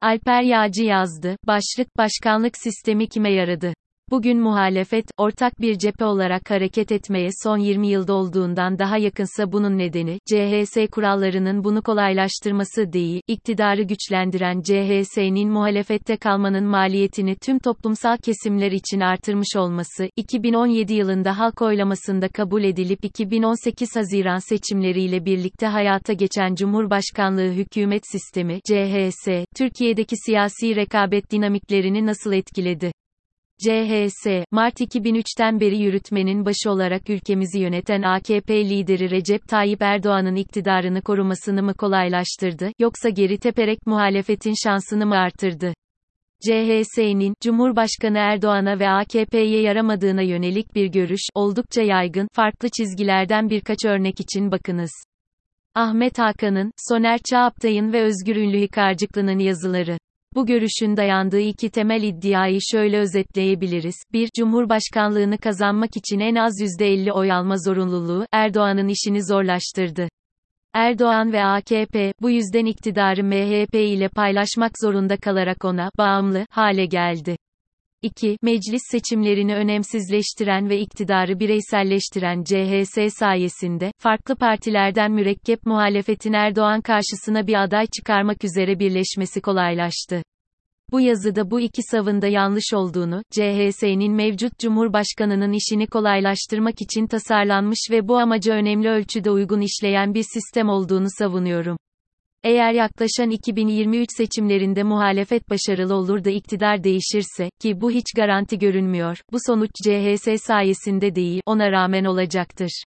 Alper Yağcı yazdı. Başlık Başkanlık sistemi kime yaradı? Bugün muhalefet, ortak bir cephe olarak hareket etmeye son 20 yılda olduğundan daha yakınsa bunun nedeni, CHS kurallarının bunu kolaylaştırması değil, iktidarı güçlendiren CHS'nin muhalefette kalmanın maliyetini tüm toplumsal kesimler için artırmış olması, 2017 yılında halk oylamasında kabul edilip 2018 Haziran seçimleriyle birlikte hayata geçen Cumhurbaşkanlığı hükümet sistemi, CHS, Türkiye'deki siyasi rekabet dinamiklerini nasıl etkiledi? CHS, Mart 2003'ten beri yürütmenin başı olarak ülkemizi yöneten AKP lideri Recep Tayyip Erdoğan'ın iktidarını korumasını mı kolaylaştırdı, yoksa geri teperek muhalefetin şansını mı artırdı? CHS'nin, Cumhurbaşkanı Erdoğan'a ve AKP'ye yaramadığına yönelik bir görüş, oldukça yaygın, farklı çizgilerden birkaç örnek için bakınız. Ahmet Hakan'ın, Soner Çağaptay'ın ve Özgür Ünlü Hikarcıklı'nın yazıları. Bu görüşün dayandığı iki temel iddiayı şöyle özetleyebiliriz. 1. Cumhurbaşkanlığını kazanmak için en az %50 oy alma zorunluluğu, Erdoğan'ın işini zorlaştırdı. Erdoğan ve AKP, bu yüzden iktidarı MHP ile paylaşmak zorunda kalarak ona, bağımlı, hale geldi. 2. Meclis seçimlerini önemsizleştiren ve iktidarı bireyselleştiren CHS sayesinde, farklı partilerden mürekkep muhalefetin Erdoğan karşısına bir aday çıkarmak üzere birleşmesi kolaylaştı. Bu yazıda bu iki savında yanlış olduğunu, CHS'nin mevcut Cumhurbaşkanının işini kolaylaştırmak için tasarlanmış ve bu amaca önemli ölçüde uygun işleyen bir sistem olduğunu savunuyorum. Eğer yaklaşan 2023 seçimlerinde muhalefet başarılı olur da iktidar değişirse, ki bu hiç garanti görünmüyor, bu sonuç CHS sayesinde değil, ona rağmen olacaktır.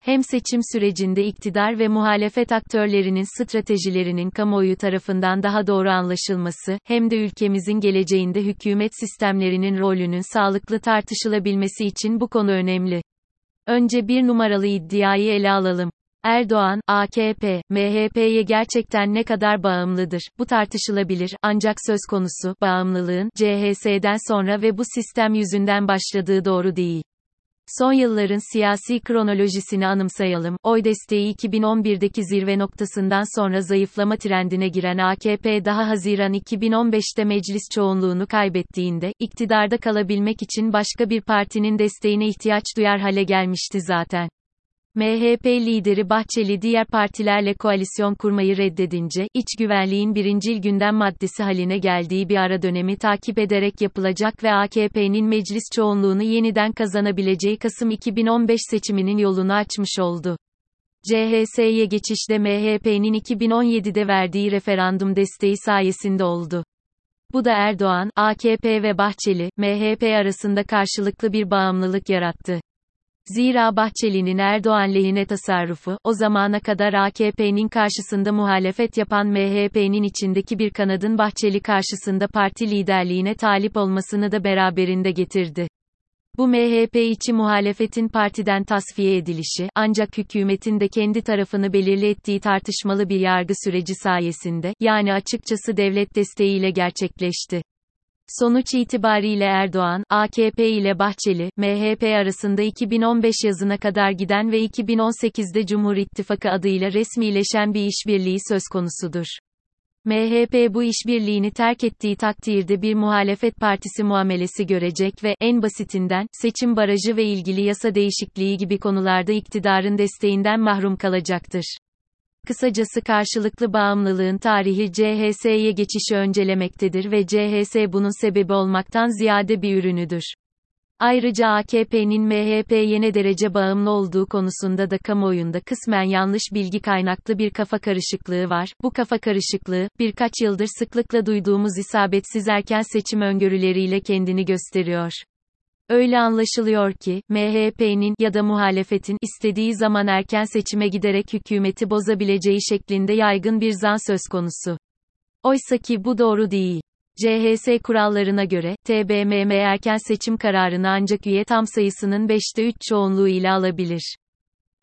Hem seçim sürecinde iktidar ve muhalefet aktörlerinin stratejilerinin kamuoyu tarafından daha doğru anlaşılması, hem de ülkemizin geleceğinde hükümet sistemlerinin rolünün sağlıklı tartışılabilmesi için bu konu önemli. Önce bir numaralı iddiayı ele alalım. Erdoğan, AKP, MHP'ye gerçekten ne kadar bağımlıdır? Bu tartışılabilir, ancak söz konusu, bağımlılığın, CHS'den sonra ve bu sistem yüzünden başladığı doğru değil. Son yılların siyasi kronolojisini anımsayalım. Oy desteği 2011'deki zirve noktasından sonra zayıflama trendine giren AKP daha Haziran 2015'te meclis çoğunluğunu kaybettiğinde, iktidarda kalabilmek için başka bir partinin desteğine ihtiyaç duyar hale gelmişti zaten. MHP lideri Bahçeli diğer partilerle koalisyon kurmayı reddedince, iç güvenliğin birincil gündem maddesi haline geldiği bir ara dönemi takip ederek yapılacak ve AKP'nin meclis çoğunluğunu yeniden kazanabileceği Kasım 2015 seçiminin yolunu açmış oldu. CHS'ye geçişte MHP'nin 2017'de verdiği referandum desteği sayesinde oldu. Bu da Erdoğan, AKP ve Bahçeli, MHP arasında karşılıklı bir bağımlılık yarattı. Zira Bahçeli'nin Erdoğan lehine tasarrufu, o zamana kadar AKP'nin karşısında muhalefet yapan MHP'nin içindeki bir kanadın Bahçeli karşısında parti liderliğine talip olmasını da beraberinde getirdi. Bu MHP içi muhalefetin partiden tasfiye edilişi, ancak hükümetin de kendi tarafını belirli ettiği tartışmalı bir yargı süreci sayesinde, yani açıkçası devlet desteğiyle gerçekleşti. Sonuç itibariyle Erdoğan, AKP ile Bahçeli, MHP arasında 2015 yazına kadar giden ve 2018'de Cumhur İttifakı adıyla resmileşen bir işbirliği söz konusudur. MHP bu işbirliğini terk ettiği takdirde bir muhalefet partisi muamelesi görecek ve, en basitinden, seçim barajı ve ilgili yasa değişikliği gibi konularda iktidarın desteğinden mahrum kalacaktır. Kısacası karşılıklı bağımlılığın tarihi CHS'ye geçişi öncelemektedir ve CHS bunun sebebi olmaktan ziyade bir ürünüdür. Ayrıca AKP'nin MHP'ye ne derece bağımlı olduğu konusunda da kamuoyunda kısmen yanlış bilgi kaynaklı bir kafa karışıklığı var. Bu kafa karışıklığı, birkaç yıldır sıklıkla duyduğumuz isabetsiz erken seçim öngörüleriyle kendini gösteriyor. Öyle anlaşılıyor ki, MHP'nin ya da muhalefetin istediği zaman erken seçime giderek hükümeti bozabileceği şeklinde yaygın bir zan söz konusu. Oysa ki bu doğru değil. CHS kurallarına göre, TBMM erken seçim kararını ancak üye tam sayısının 5'te 3 çoğunluğu ile alabilir.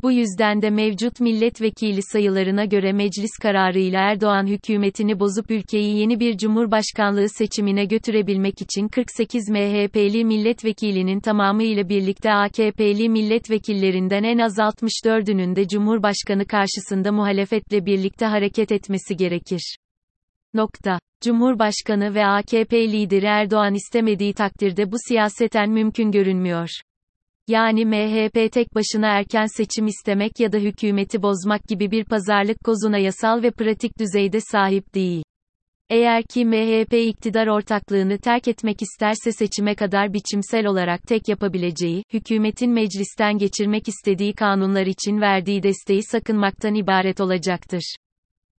Bu yüzden de mevcut milletvekili sayılarına göre meclis kararıyla Erdoğan hükümetini bozup ülkeyi yeni bir cumhurbaşkanlığı seçimine götürebilmek için 48 MHP'li milletvekilinin tamamı ile birlikte AKP'li milletvekillerinden en az 64'ünün de cumhurbaşkanı karşısında muhalefetle birlikte hareket etmesi gerekir. Nokta. Cumhurbaşkanı ve AKP lideri Erdoğan istemediği takdirde bu siyaseten mümkün görünmüyor. Yani MHP tek başına erken seçim istemek ya da hükümeti bozmak gibi bir pazarlık kozuna yasal ve pratik düzeyde sahip değil. Eğer ki MHP iktidar ortaklığını terk etmek isterse seçime kadar biçimsel olarak tek yapabileceği, hükümetin meclisten geçirmek istediği kanunlar için verdiği desteği sakınmaktan ibaret olacaktır.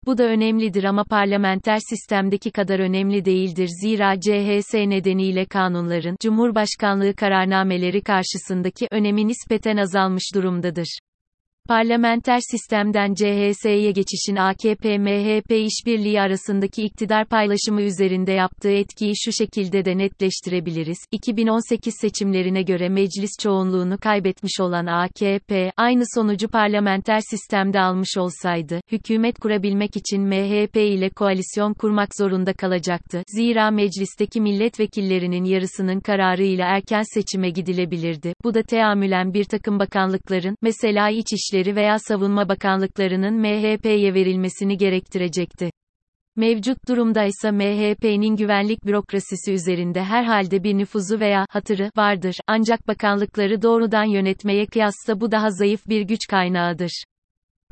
Bu da önemlidir ama parlamenter sistemdeki kadar önemli değildir zira CHS nedeniyle kanunların, Cumhurbaşkanlığı kararnameleri karşısındaki önemi nispeten azalmış durumdadır. Parlamenter sistemden CHS'ye geçişin AKP-MHP işbirliği arasındaki iktidar paylaşımı üzerinde yaptığı etkiyi şu şekilde de netleştirebiliriz. 2018 seçimlerine göre meclis çoğunluğunu kaybetmiş olan AKP, aynı sonucu parlamenter sistemde almış olsaydı, hükümet kurabilmek için MHP ile koalisyon kurmak zorunda kalacaktı. Zira meclisteki milletvekillerinin yarısının kararıyla erken seçime gidilebilirdi. Bu da teamülen bir takım bakanlıkların, mesela İçişleri İçişleri veya Savunma Bakanlıklarının MHP'ye verilmesini gerektirecekti. Mevcut durumda ise MHP'nin güvenlik bürokrasisi üzerinde herhalde bir nüfuzu veya hatırı vardır. Ancak bakanlıkları doğrudan yönetmeye kıyasla bu daha zayıf bir güç kaynağıdır.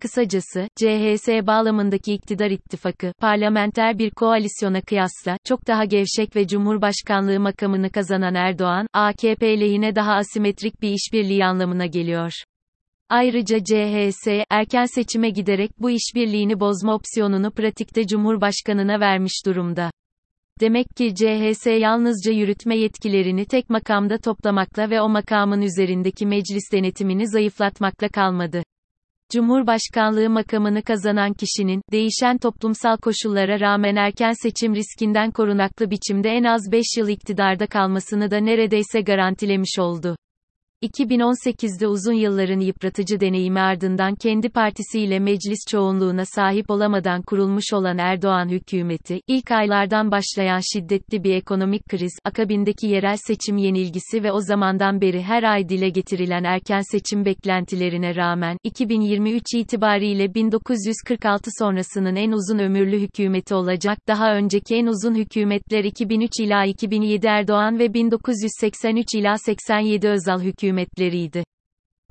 Kısacası, CHS bağlamındaki iktidar ittifakı, parlamenter bir koalisyona kıyasla, çok daha gevşek ve Cumhurbaşkanlığı makamını kazanan Erdoğan, AKP lehine daha asimetrik bir işbirliği anlamına geliyor. Ayrıca CHS, erken seçime giderek bu işbirliğini bozma opsiyonunu pratikte Cumhurbaşkanına vermiş durumda. Demek ki CHS yalnızca yürütme yetkilerini tek makamda toplamakla ve o makamın üzerindeki meclis denetimini zayıflatmakla kalmadı. Cumhurbaşkanlığı makamını kazanan kişinin, değişen toplumsal koşullara rağmen erken seçim riskinden korunaklı biçimde en az 5 yıl iktidarda kalmasını da neredeyse garantilemiş oldu. 2018'de uzun yılların yıpratıcı deneyimi ardından kendi partisiyle meclis çoğunluğuna sahip olamadan kurulmuş olan Erdoğan hükümeti, ilk aylardan başlayan şiddetli bir ekonomik kriz, akabindeki yerel seçim yenilgisi ve o zamandan beri her ay dile getirilen erken seçim beklentilerine rağmen, 2023 itibariyle 1946 sonrasının en uzun ömürlü hükümeti olacak, daha önceki en uzun hükümetler 2003 ila 2007 Erdoğan ve 1983 ila 87 Özal hükümeti hükümetleriydi.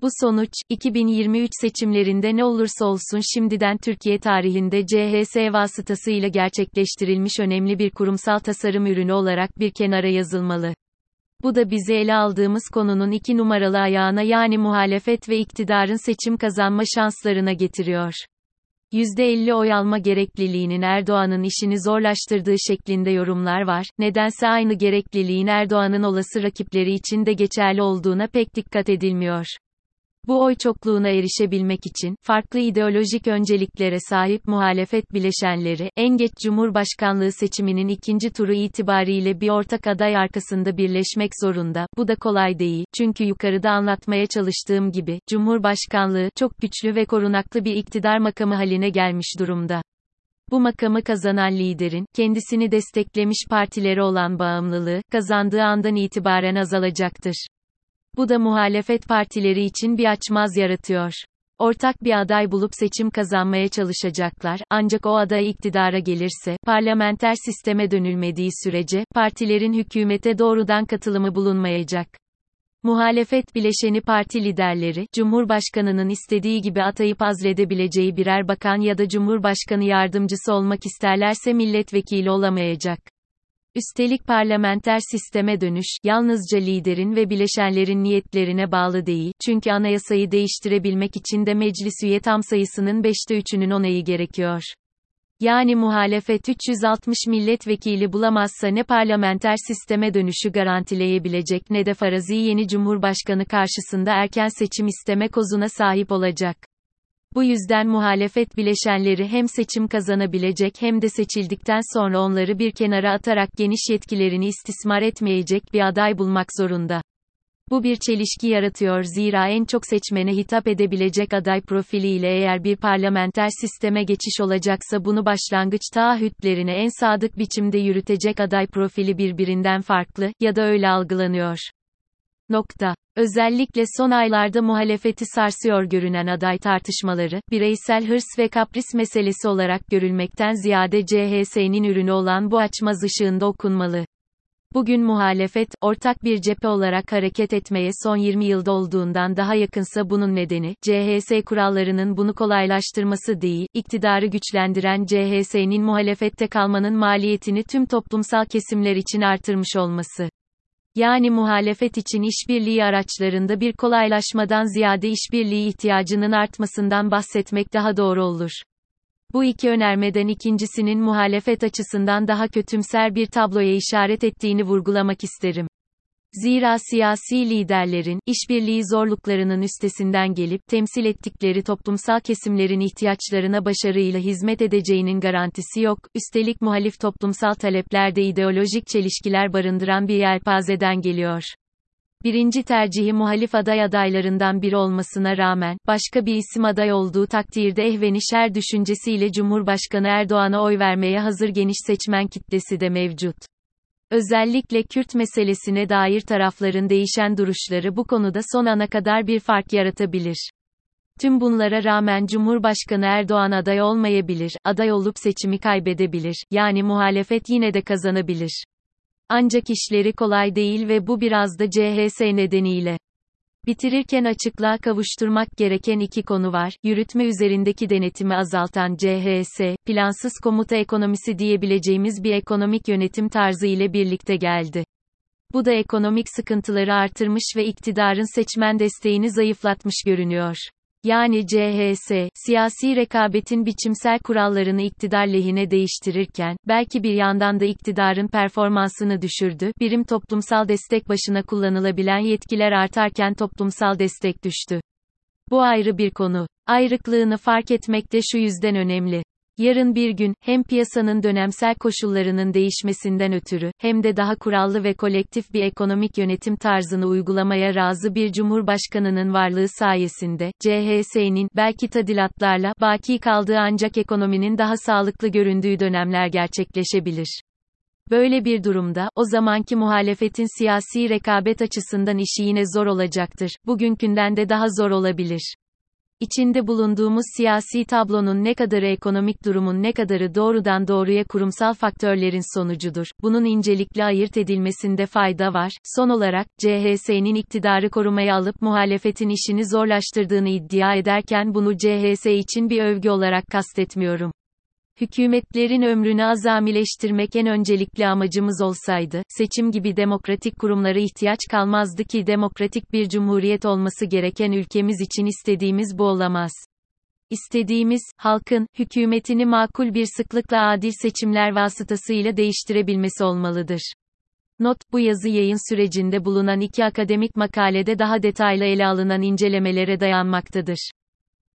Bu sonuç, 2023 seçimlerinde ne olursa olsun şimdiden Türkiye tarihinde CHS vasıtasıyla gerçekleştirilmiş önemli bir kurumsal tasarım ürünü olarak bir kenara yazılmalı. Bu da bize ele aldığımız konunun iki numaralı ayağına yani muhalefet ve iktidarın seçim kazanma şanslarına getiriyor. %50 oy alma gerekliliğinin Erdoğan'ın işini zorlaştırdığı şeklinde yorumlar var. Nedense aynı gerekliliğin Erdoğan'ın olası rakipleri için de geçerli olduğuna pek dikkat edilmiyor. Bu oy çokluğuna erişebilmek için, farklı ideolojik önceliklere sahip muhalefet bileşenleri, en geç Cumhurbaşkanlığı seçiminin ikinci turu itibariyle bir ortak aday arkasında birleşmek zorunda. Bu da kolay değil, çünkü yukarıda anlatmaya çalıştığım gibi, Cumhurbaşkanlığı, çok güçlü ve korunaklı bir iktidar makamı haline gelmiş durumda. Bu makamı kazanan liderin, kendisini desteklemiş partilere olan bağımlılığı, kazandığı andan itibaren azalacaktır. Bu da muhalefet partileri için bir açmaz yaratıyor. Ortak bir aday bulup seçim kazanmaya çalışacaklar, ancak o aday iktidara gelirse, parlamenter sisteme dönülmediği sürece, partilerin hükümete doğrudan katılımı bulunmayacak. Muhalefet bileşeni parti liderleri, Cumhurbaşkanının istediği gibi atayıp azledebileceği birer bakan ya da Cumhurbaşkanı yardımcısı olmak isterlerse milletvekili olamayacak. Üstelik parlamenter sisteme dönüş, yalnızca liderin ve bileşenlerin niyetlerine bağlı değil, çünkü anayasayı değiştirebilmek için de meclis üye tam sayısının 5'te 3'ünün onayı gerekiyor. Yani muhalefet 360 milletvekili bulamazsa ne parlamenter sisteme dönüşü garantileyebilecek ne de farazi yeni cumhurbaşkanı karşısında erken seçim isteme kozuna sahip olacak. Bu yüzden muhalefet bileşenleri hem seçim kazanabilecek hem de seçildikten sonra onları bir kenara atarak geniş yetkilerini istismar etmeyecek bir aday bulmak zorunda. Bu bir çelişki yaratıyor zira en çok seçmene hitap edebilecek aday profiliyle eğer bir parlamenter sisteme geçiş olacaksa bunu başlangıç taahhütlerine en sadık biçimde yürütecek aday profili birbirinden farklı ya da öyle algılanıyor. Nokta. Özellikle son aylarda muhalefeti sarsıyor görünen aday tartışmaları, bireysel hırs ve kapris meselesi olarak görülmekten ziyade CHS'nin ürünü olan bu açmaz ışığında okunmalı. Bugün muhalefet, ortak bir cephe olarak hareket etmeye son 20 yılda olduğundan daha yakınsa bunun nedeni, CHS kurallarının bunu kolaylaştırması değil, iktidarı güçlendiren CHS'nin muhalefette kalmanın maliyetini tüm toplumsal kesimler için artırmış olması. Yani muhalefet için işbirliği araçlarında bir kolaylaşmadan ziyade işbirliği ihtiyacının artmasından bahsetmek daha doğru olur. Bu iki önermeden ikincisinin muhalefet açısından daha kötümser bir tabloya işaret ettiğini vurgulamak isterim. Zira siyasi liderlerin, işbirliği zorluklarının üstesinden gelip, temsil ettikleri toplumsal kesimlerin ihtiyaçlarına başarıyla hizmet edeceğinin garantisi yok, üstelik muhalif toplumsal talepler de ideolojik çelişkiler barındıran bir yelpazeden geliyor. Birinci tercihi muhalif aday adaylarından biri olmasına rağmen, başka bir isim aday olduğu takdirde ehveni şer düşüncesiyle Cumhurbaşkanı Erdoğan'a oy vermeye hazır geniş seçmen kitlesi de mevcut. Özellikle Kürt meselesine dair tarafların değişen duruşları bu konuda son ana kadar bir fark yaratabilir. Tüm bunlara rağmen Cumhurbaşkanı Erdoğan aday olmayabilir, aday olup seçimi kaybedebilir, yani muhalefet yine de kazanabilir. Ancak işleri kolay değil ve bu biraz da CHS nedeniyle. Bitirirken açıklığa kavuşturmak gereken iki konu var. Yürütme üzerindeki denetimi azaltan CHS, plansız komuta ekonomisi diyebileceğimiz bir ekonomik yönetim tarzı ile birlikte geldi. Bu da ekonomik sıkıntıları artırmış ve iktidarın seçmen desteğini zayıflatmış görünüyor. Yani CHS, siyasi rekabetin biçimsel kurallarını iktidar lehine değiştirirken, belki bir yandan da iktidarın performansını düşürdü, birim toplumsal destek başına kullanılabilen yetkiler artarken toplumsal destek düştü. Bu ayrı bir konu. Ayrıklığını fark etmek de şu yüzden önemli. Yarın bir gün, hem piyasanın dönemsel koşullarının değişmesinden ötürü, hem de daha kurallı ve kolektif bir ekonomik yönetim tarzını uygulamaya razı bir cumhurbaşkanının varlığı sayesinde, CHS'nin, belki tadilatlarla, baki kaldığı ancak ekonominin daha sağlıklı göründüğü dönemler gerçekleşebilir. Böyle bir durumda, o zamanki muhalefetin siyasi rekabet açısından işi yine zor olacaktır, bugünkünden de daha zor olabilir. İçinde bulunduğumuz siyasi tablonun ne kadarı ekonomik durumun ne kadarı doğrudan doğruya kurumsal faktörlerin sonucudur. Bunun incelikli ayırt edilmesinde fayda var. Son olarak, CHS'nin iktidarı korumaya alıp muhalefetin işini zorlaştırdığını iddia ederken bunu CHS için bir övgü olarak kastetmiyorum. Hükümetlerin ömrünü azamileştirmek en öncelikli amacımız olsaydı, seçim gibi demokratik kurumlara ihtiyaç kalmazdı ki demokratik bir cumhuriyet olması gereken ülkemiz için istediğimiz bu olamaz. İstediğimiz, halkın, hükümetini makul bir sıklıkla adil seçimler vasıtasıyla değiştirebilmesi olmalıdır. Not, bu yazı yayın sürecinde bulunan iki akademik makalede daha detaylı ele alınan incelemelere dayanmaktadır.